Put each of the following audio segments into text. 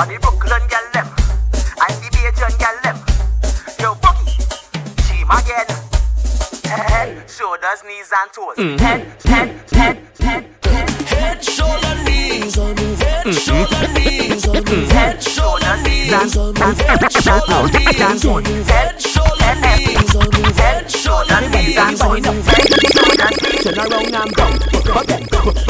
On the Brooklyn girl them, and the Bajan girl them. Yo, Boogie, team again. Head, shoulders, knees and toes. Head, head, head, head, head. Head, shoulder, knees. Head, mm-hmm. shoulder, knees. Head, shoulders, knees on and Head, shoulder, knees. Head, shoulder, knees. Head, shoulder, knees. Turn around and bump, bump, bump, bump, bump, bump,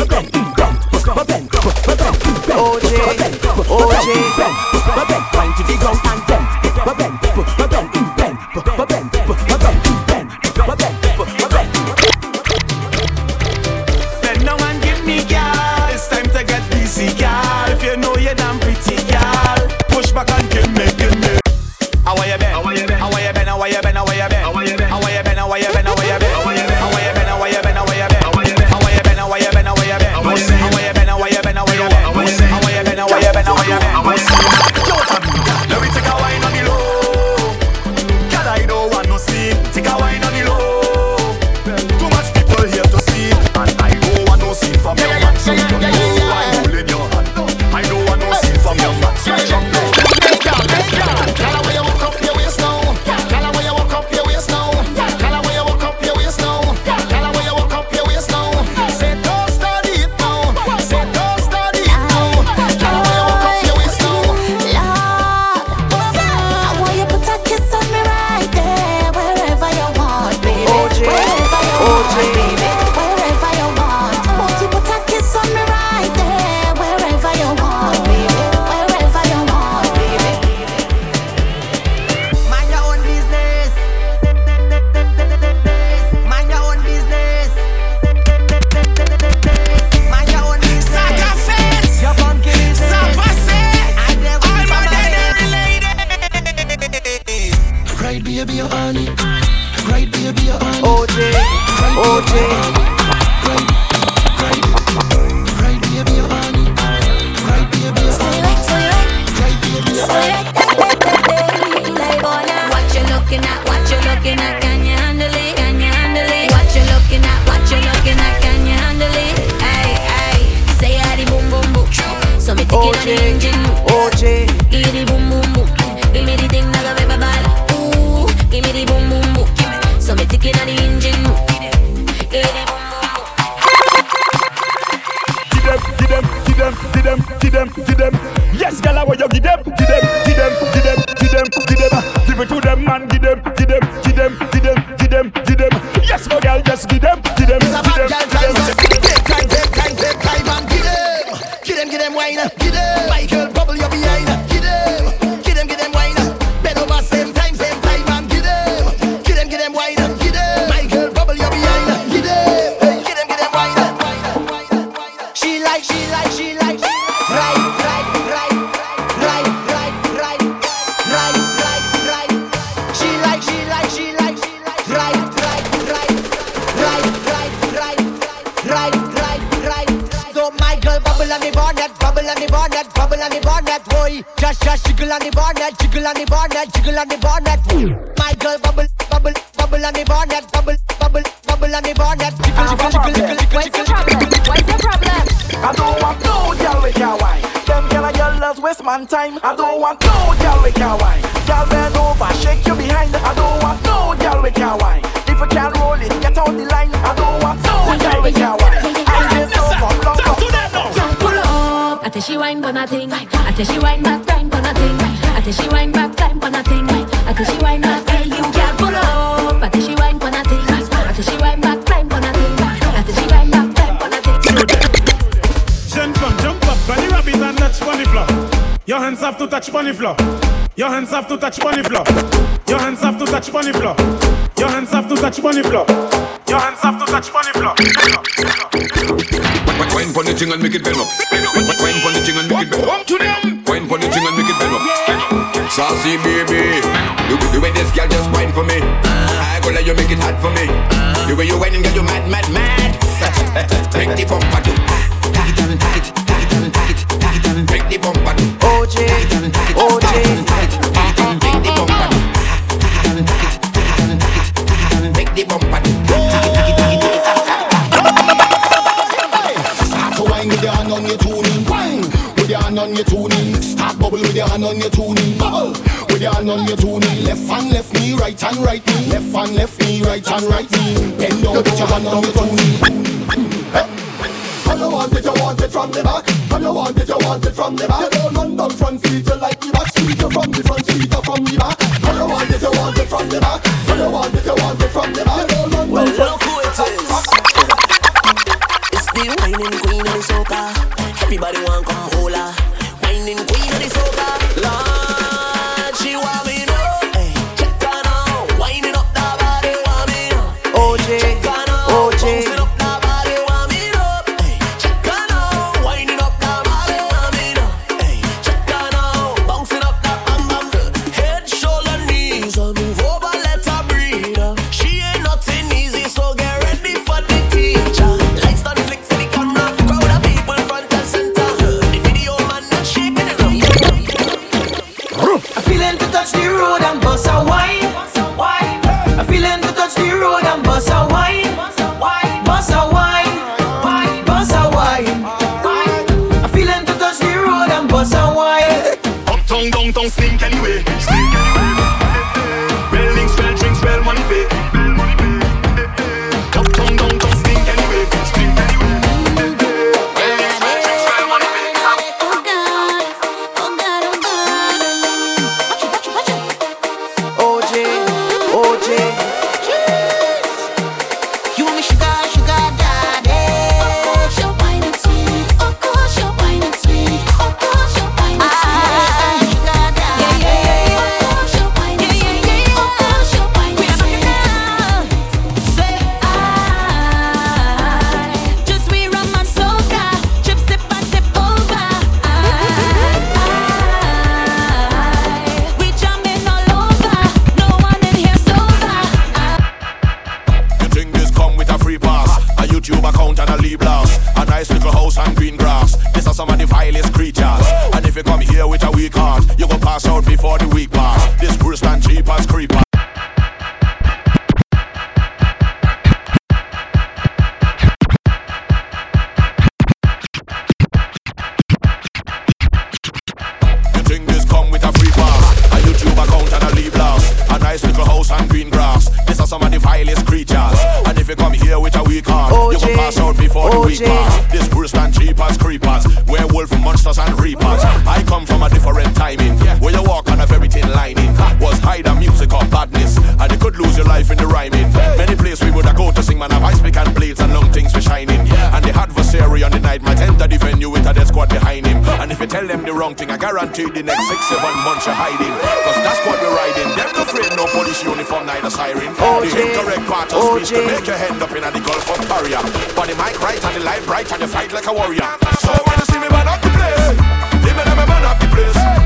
them, give them, give them. Yes, girl, I want you give them, give them, give them, give them, give them, give them. Give it to them, man, give them, give them, give them, give them, give them, give them. Yes, my girl, just give them, give them, give them, give them. Time. I don't want no girl with your wine. Girl bend over, shake your behind. I don't want no girl with your wine. If you can't roll it, get on the line. I don't want no girl with your wine. I been so for long. Girl, pull up. I tell she wine for nothing. I tell she wine back time for nothing. I tell she wine back time for nothing. I tell she wine to touch bunny floor. Your hands have to touch bunny floor. Your hands have to touch bunny floor. Your hands have to touch bunny floor. Your hands have to touch bunny floor. Wine pon the thing and make it bend up. Wine pon the thing and make it bend up. Wine pon the thing and make it bend up. Saucy baby, the, the way this girl just wine for me. I go let you make it hot for me. The way you whining, girl, you mad, mad, mad. Make the bumper do. Tack it on, tack it, tack it on, tack it, tack OJ, OJ. Make the bumper. Make the bumper. Start to wine with your hand on your tuning. Wine with your hand on your tuning. Start bubble with your hand on your tuning. Bubble with your hand on your tuning. Left hand left knee, right hand right knee. Left hand left knee, right hand right knee. Bend down, put your hand on your tuning. Hey, I don't want it, I want it from the back. And you want it, you want it from the back. You don't run down front seat, you like the back seat. You from the front seat, you from the back. And you want it, you want it from the back. And you want it, you want it from the back. You don't run down front seat. OJ, the incorrect OJ. to make your hand up in the Gulf of Paria. But the mic right and the light bright and you fight like a warrior. So when you see me man up the place, leave me man up the place.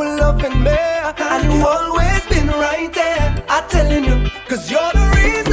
for loving me. And you always been right there. I'm telling you, cause you're the reason.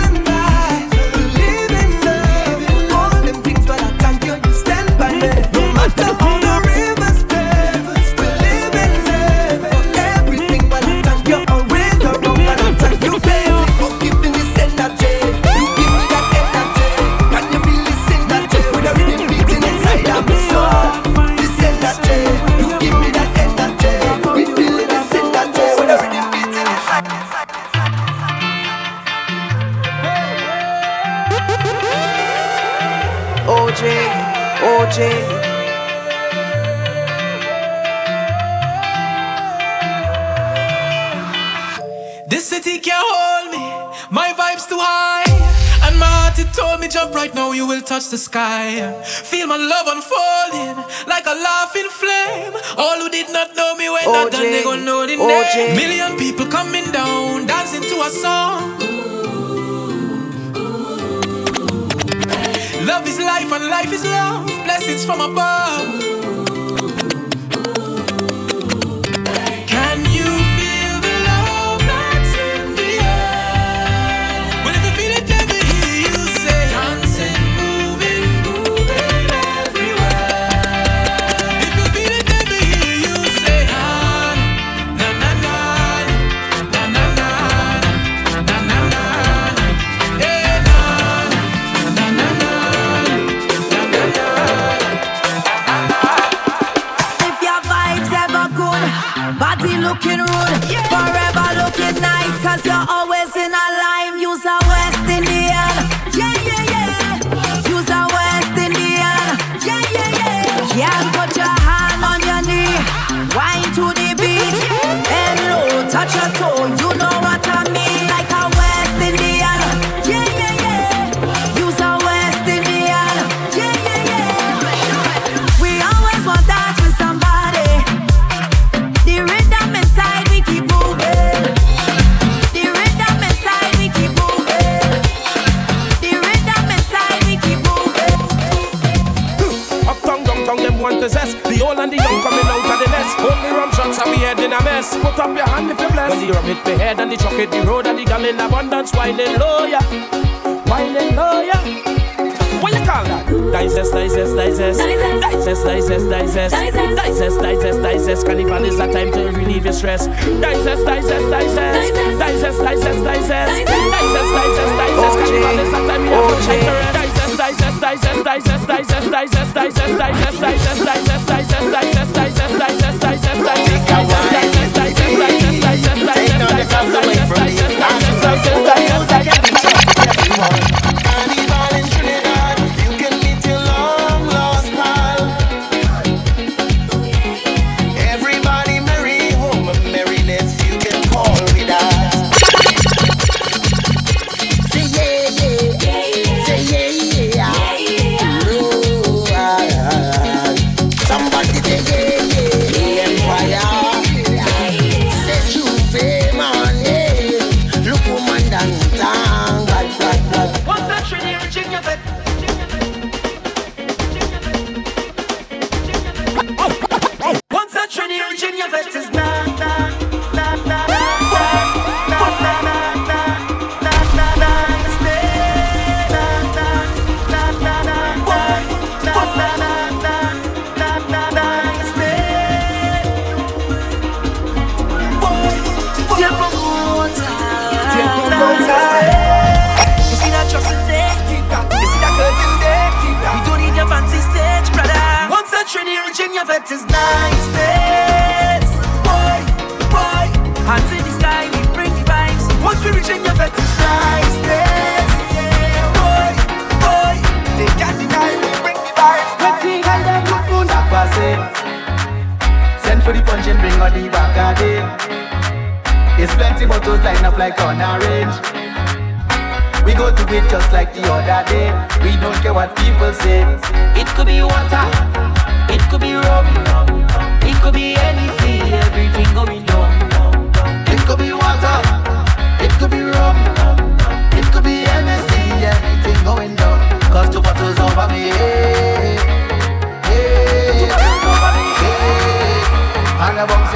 touch the sky. Feel my love unfolding like a laughing flame. All who did not know me when OJ, not done, they gon' know the OJ. name. Million people coming down, dancing to a song. Love is life and life is love. Blessings from above. Digest, digest, digest. Carnival is a time to relieve your stress. Digest, digest, digest. Digest, digest, digest. Digest, digest, digest. Carnival is a time you have to check the rest. Digest, digest, digest, digest, digest, digest, digest, digest, digest, digest, digest, digest, digest, digest, digest, digest. Take a while. Take no difference away from me. I'm just like a second. that is niceness. boy, boy. Hands in the sky, we bring the vibes. Once we reach in your that is niceness. Yeah, boy, boy. They can't deny we bring the vibes. Pretty girl, them good moon up Send for the punch and bring all the Bacardi. It's plenty bottles lined up like on a range. We go to it just like the other day. We don't care what people say. It could be water could be rum, it could be anything, everything going down. It could be water, it could be rum, it could be anything, everything going down. Cause two bottles over me, yeah, yeah, two bottles over me, hey, and a box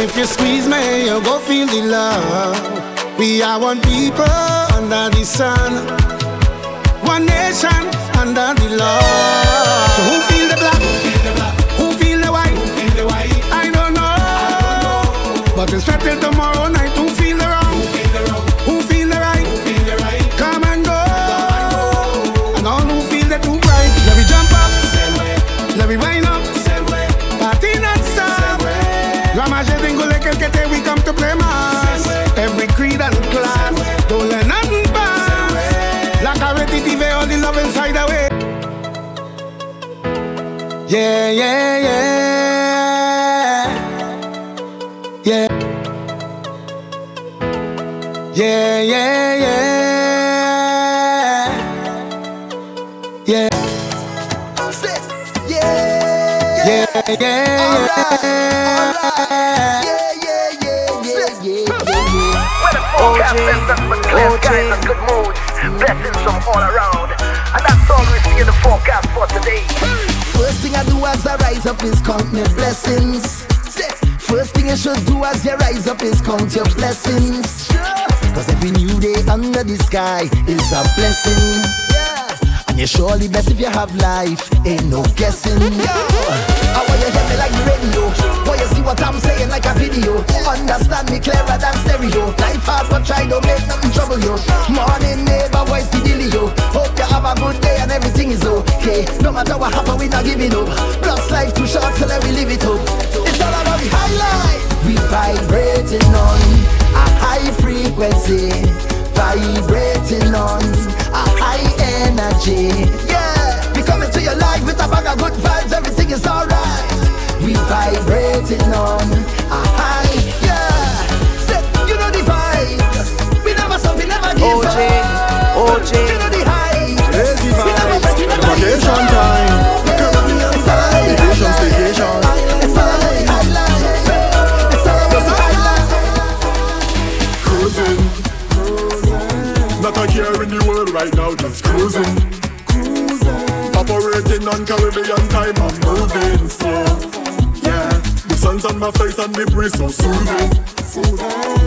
if you squeeze me, you go feel the love. We are one people under the sun, one nation under the law. So who feel the black? Who feel the white? I don't know, but it's settled tomorrow. Yeah, yeah, yeah. Yeah. Yeah, yeah, yeah. Yeah. Yeah, yeah, yeah. Yeah, yeah, yeah, yeah, yeah. OJ, OJ. Blessings from all around. as I rise up is count your blessings. First thing you should do as you rise up is count your blessings. Cause every new day under the sky is a blessing. And you're surely blessed if you have life, ain't no guessing. I want you hear me like the radio. Boy, you see what I'm saying like a video. Understand me clearer than stereo. Life hard but try to make nothing trouble you. Morning neighbor voice no matter what happen, we not giving up. Plus life too short, so let we live it up. It's all about the high life. We vibrating on a high frequency, vibrating on a high energy. Yeah, we coming to your life with a bag of good vibes. Everything is alright. We vibrating on a high. Yeah, say you know the vibes. We never stop, we never give OJ, up. OJ. You know Caribbean time, I'm moving slow. Yeah, the sun's on my face and the breeze so soothing.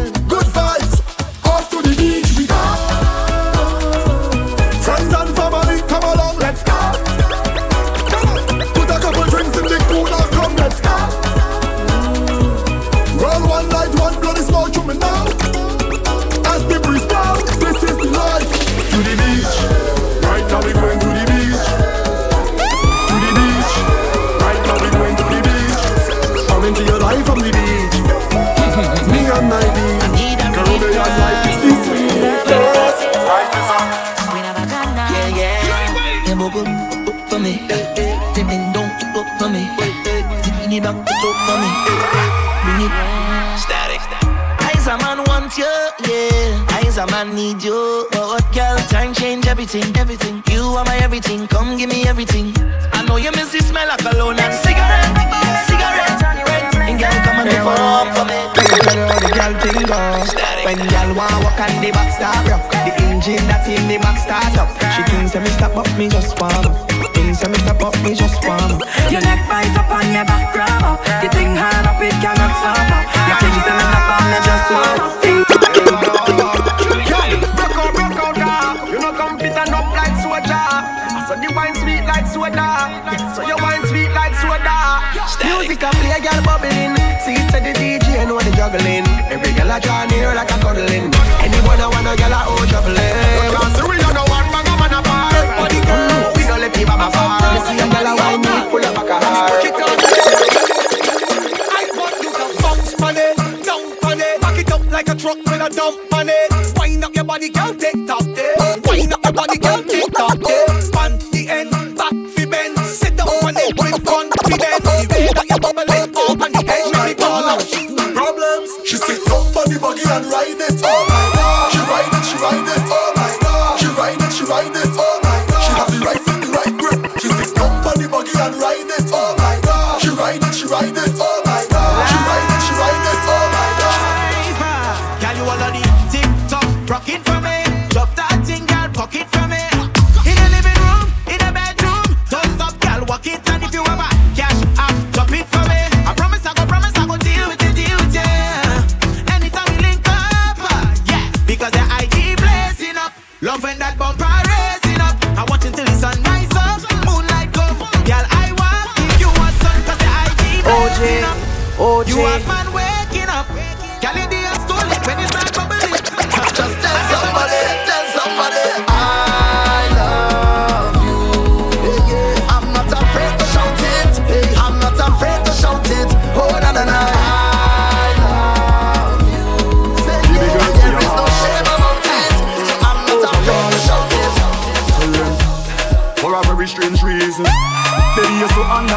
Yeah. Eyes a man need you. But what girl, time change everything, everything. You are my everything, come give me everything. I know you miss the smell of cologne and cigarette, cigarette. And girl, come and give up for me. Tell you how the girl thing go. When girl want walk on the back start rock, the engine that in the back start up. She thinks that me stop up, me just warm up. Thinks that me stop up, me just warm up. Your neck bite up on your back grab The juggling. Every girl a draw near like a cuddling. Anyone a wanna girl a oh juggling. Cause we don't know one bag of man apart. Body girl, we don't let the mama far. See a girl a wine me, pull up back a heart. I want you to bounce on it, dump on it, back it up like a truck with a dump on it. Wind up your body, girl, take ride it. Oh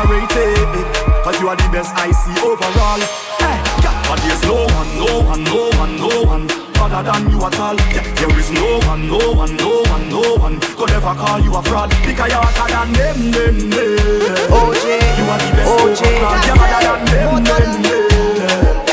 you're so underrated. Cause you are the best I see overall. Hey, yeah. But there's no one, no one, no one, no one other than you at all. Yeah, there is no one, no one, no one, no one could ever call you a fraud. Because you're hotter than them, them, them. OJ, You are the best OJ. overall. You're hotter than them, them, them.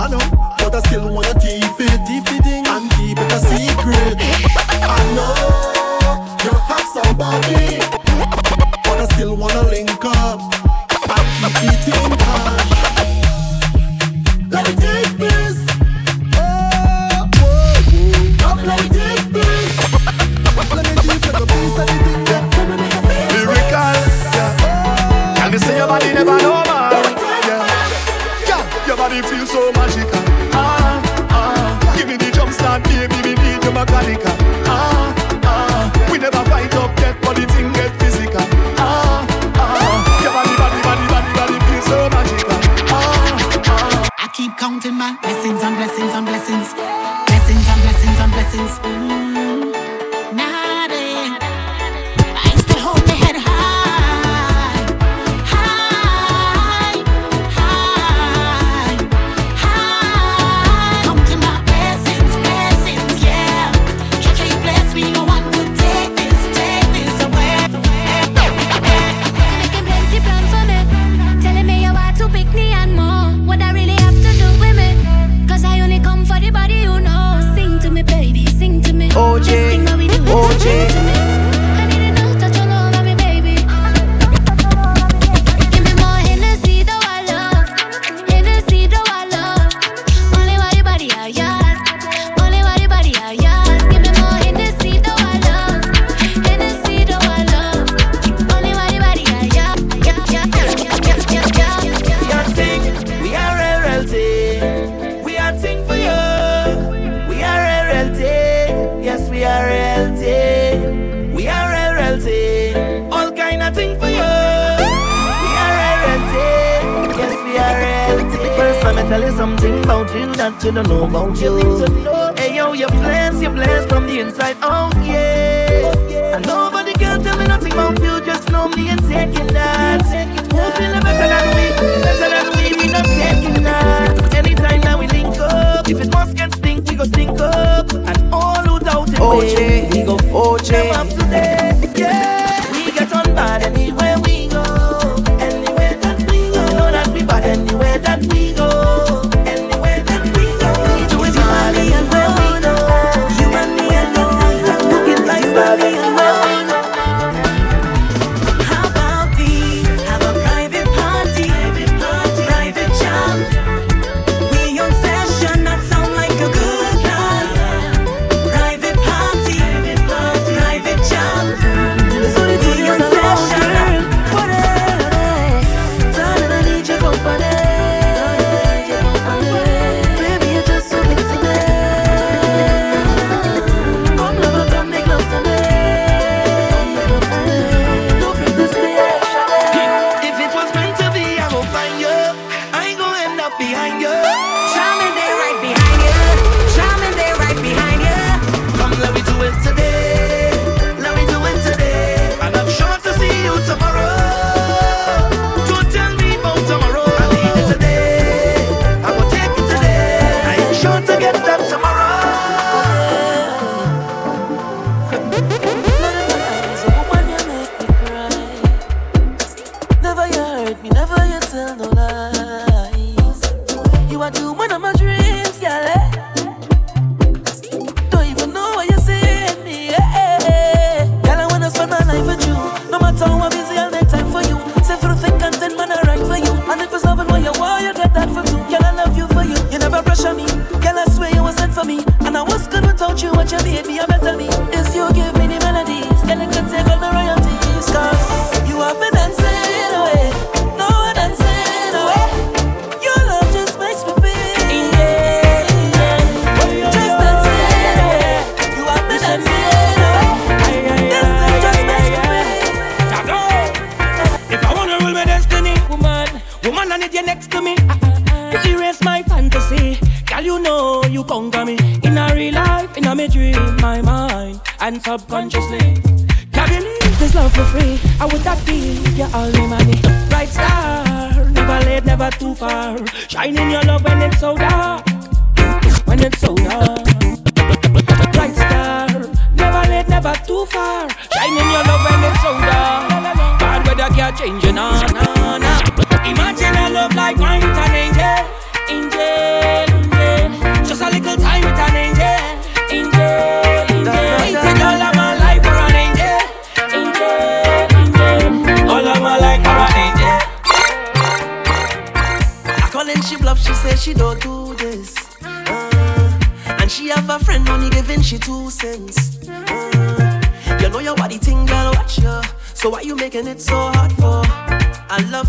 I know, but I still wanna keep it, keep it and keep it a secret. I know you have somebody, but I still wanna link up and keep it in. touch. better me. subconsciously. Can't believe this love for free. I would not give you all the money. Bright star, never late, never too far. Shining your love when it's so dark. When it's so dark.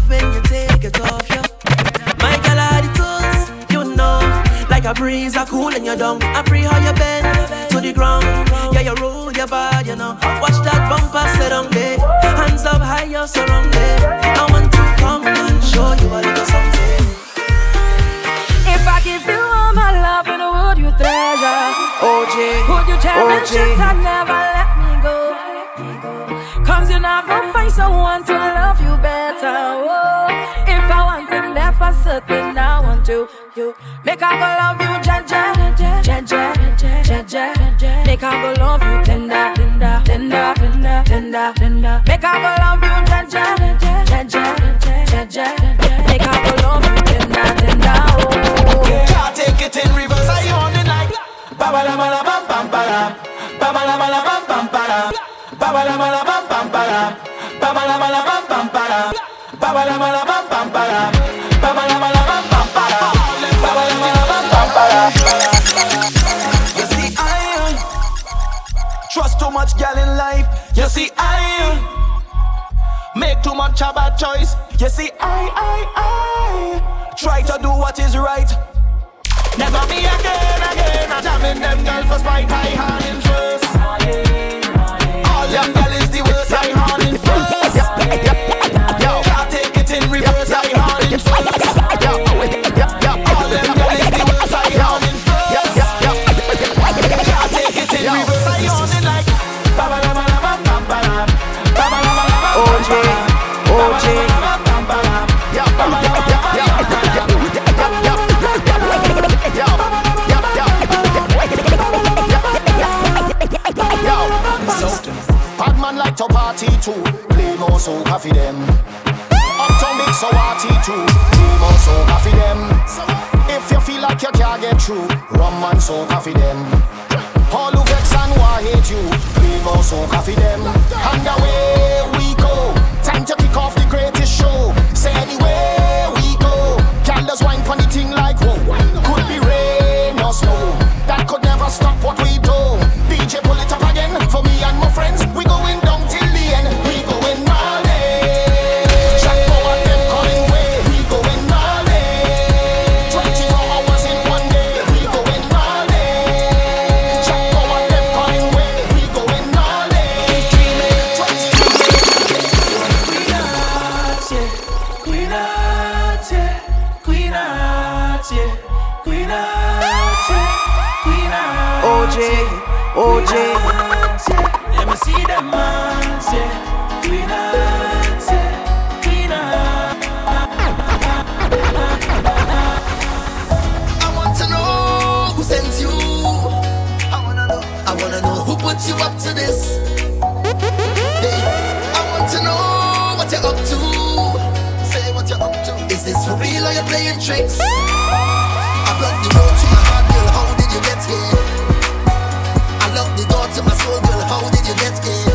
When you take it off, yeah. My girl, are the tools, you know. Like a breeze, I cool in your down. I pray how you bend to the ground. Yeah, you roll your body, you know. Watch that bumper sit on there. Hands up high, you're surrounded. I want to come and show you a little something. If I give you all my love, and would you treasure? OJ, Would you cherish OJ. it and never let me go? Cause you're not gonna find someone to love You make I go love you, Jaja, Jaja, Jaja, Jaja. Make I go love you, tender, tender, tender, tender, tender, tender. Make I go love you, Jaja, Jaja, Jaja, Make I go love you, tender, tender. Oh, Can't take it in reverse, I on the night. Ba ba la ba la bam bam ba la. Ba ba la ba la bam bam ba la. Ba ba la ba la bam bam ba la. Ba ba la ba la bam bam ba la. Ba ba la ba la bam bam ba la. Ba ba la ba trust too much gal in life. You see, I make too much of a choice. You see, I, I, I try to do what is right. Never me again, again. I'm jamming them girls for spite. I hand more soca for them. Uptown big so party too. Play more soca for them. If you feel like you can't get through, rum and soca for them. All who vex and who hate you, play more soca for them. And away we go. Time to kick off the greatest OJ, OJ. Let me see them man say Queen Hearts, yeah, Queen Hearts. I want to know who sent you. I wanna know. I wanna know who put you up to this. I want to know what you're up to. Say what you're up to. Is this for real or you're playing tricks? I blocked the door to my heart, girl. How did you get here? How did you get here?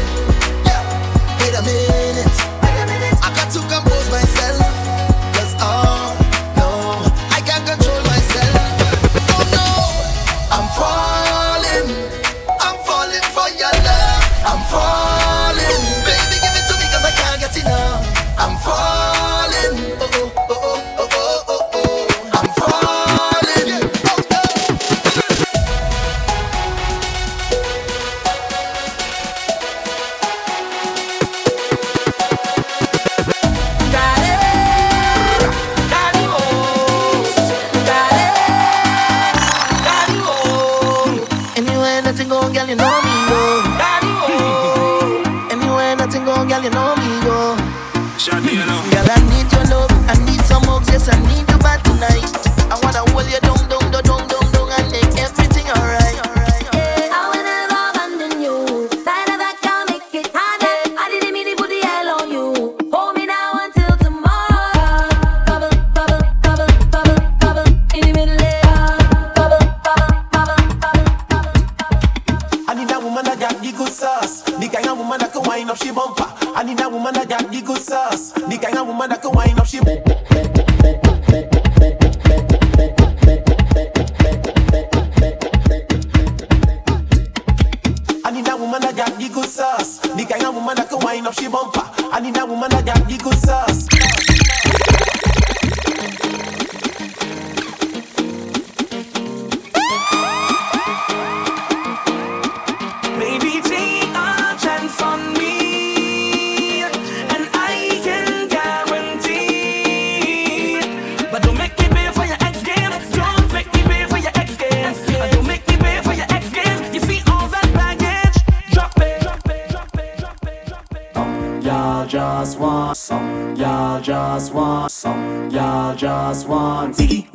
y'all just want, some y'all just want, some y'all just want. Biggie.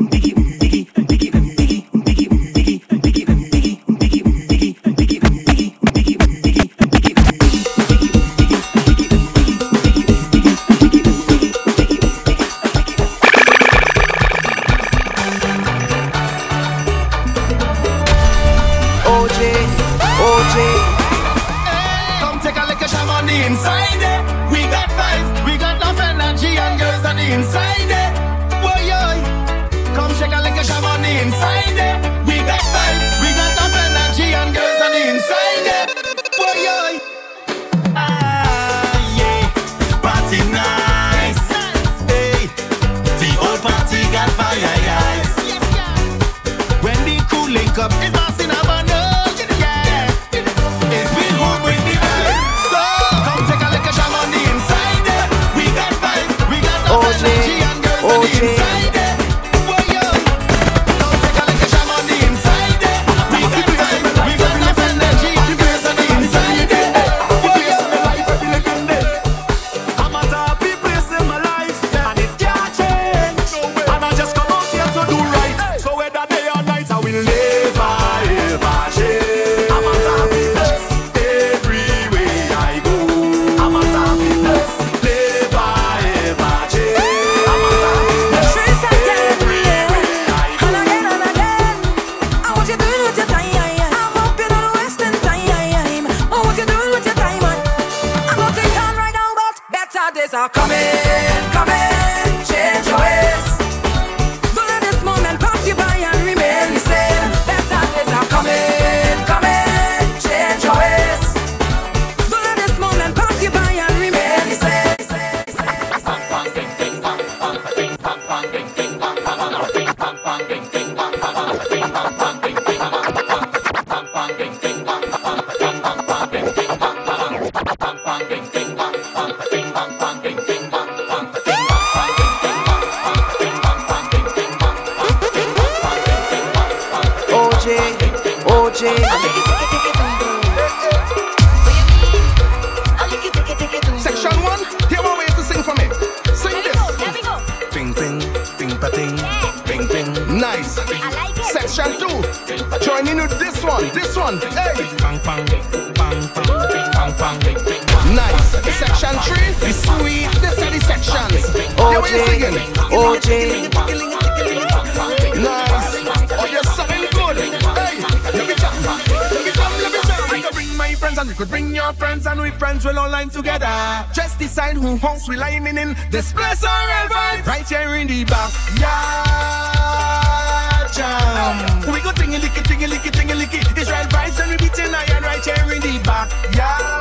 section three. The sweet, this are the sections. OJ, OJ. Nice. Oh, you're something good. Hey, let me jump, let me jump, let me jump. I could bring my friends and you could bring your friends and we friends will all line together. Just decide who house we lining in. This place or ever. Right here in the back, yeah, Jam. We go tingy licky, tingy licky, tingy licky. It's right vibes and we beating iron right here in the back, yeah.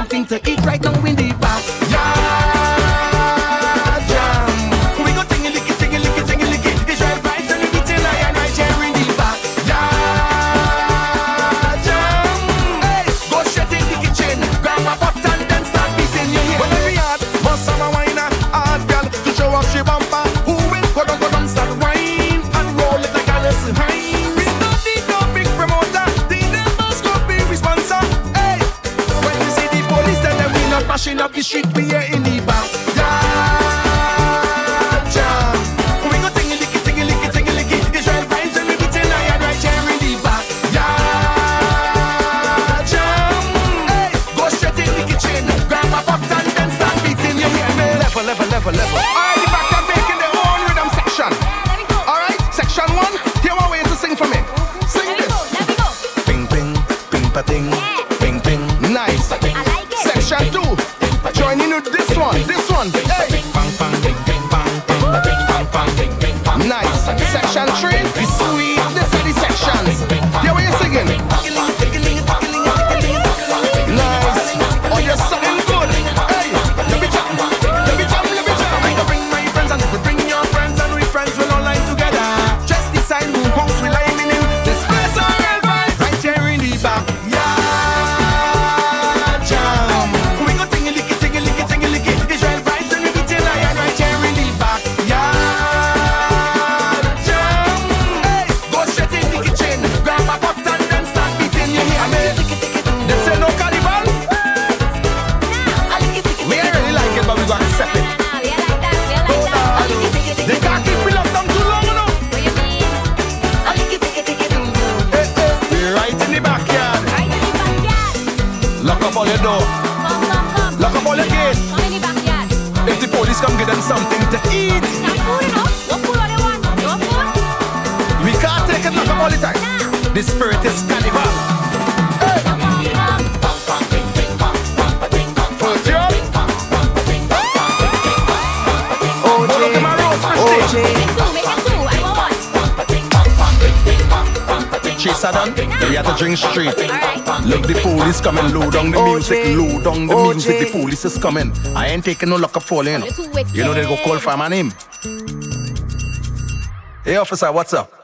something to eat right now in Drink straight. Look, the police coming, low down the music, low down the OJ. music. The police is coming. I ain't taking no luck of falling. You know, they go call for my name. Hey, officer, what's up?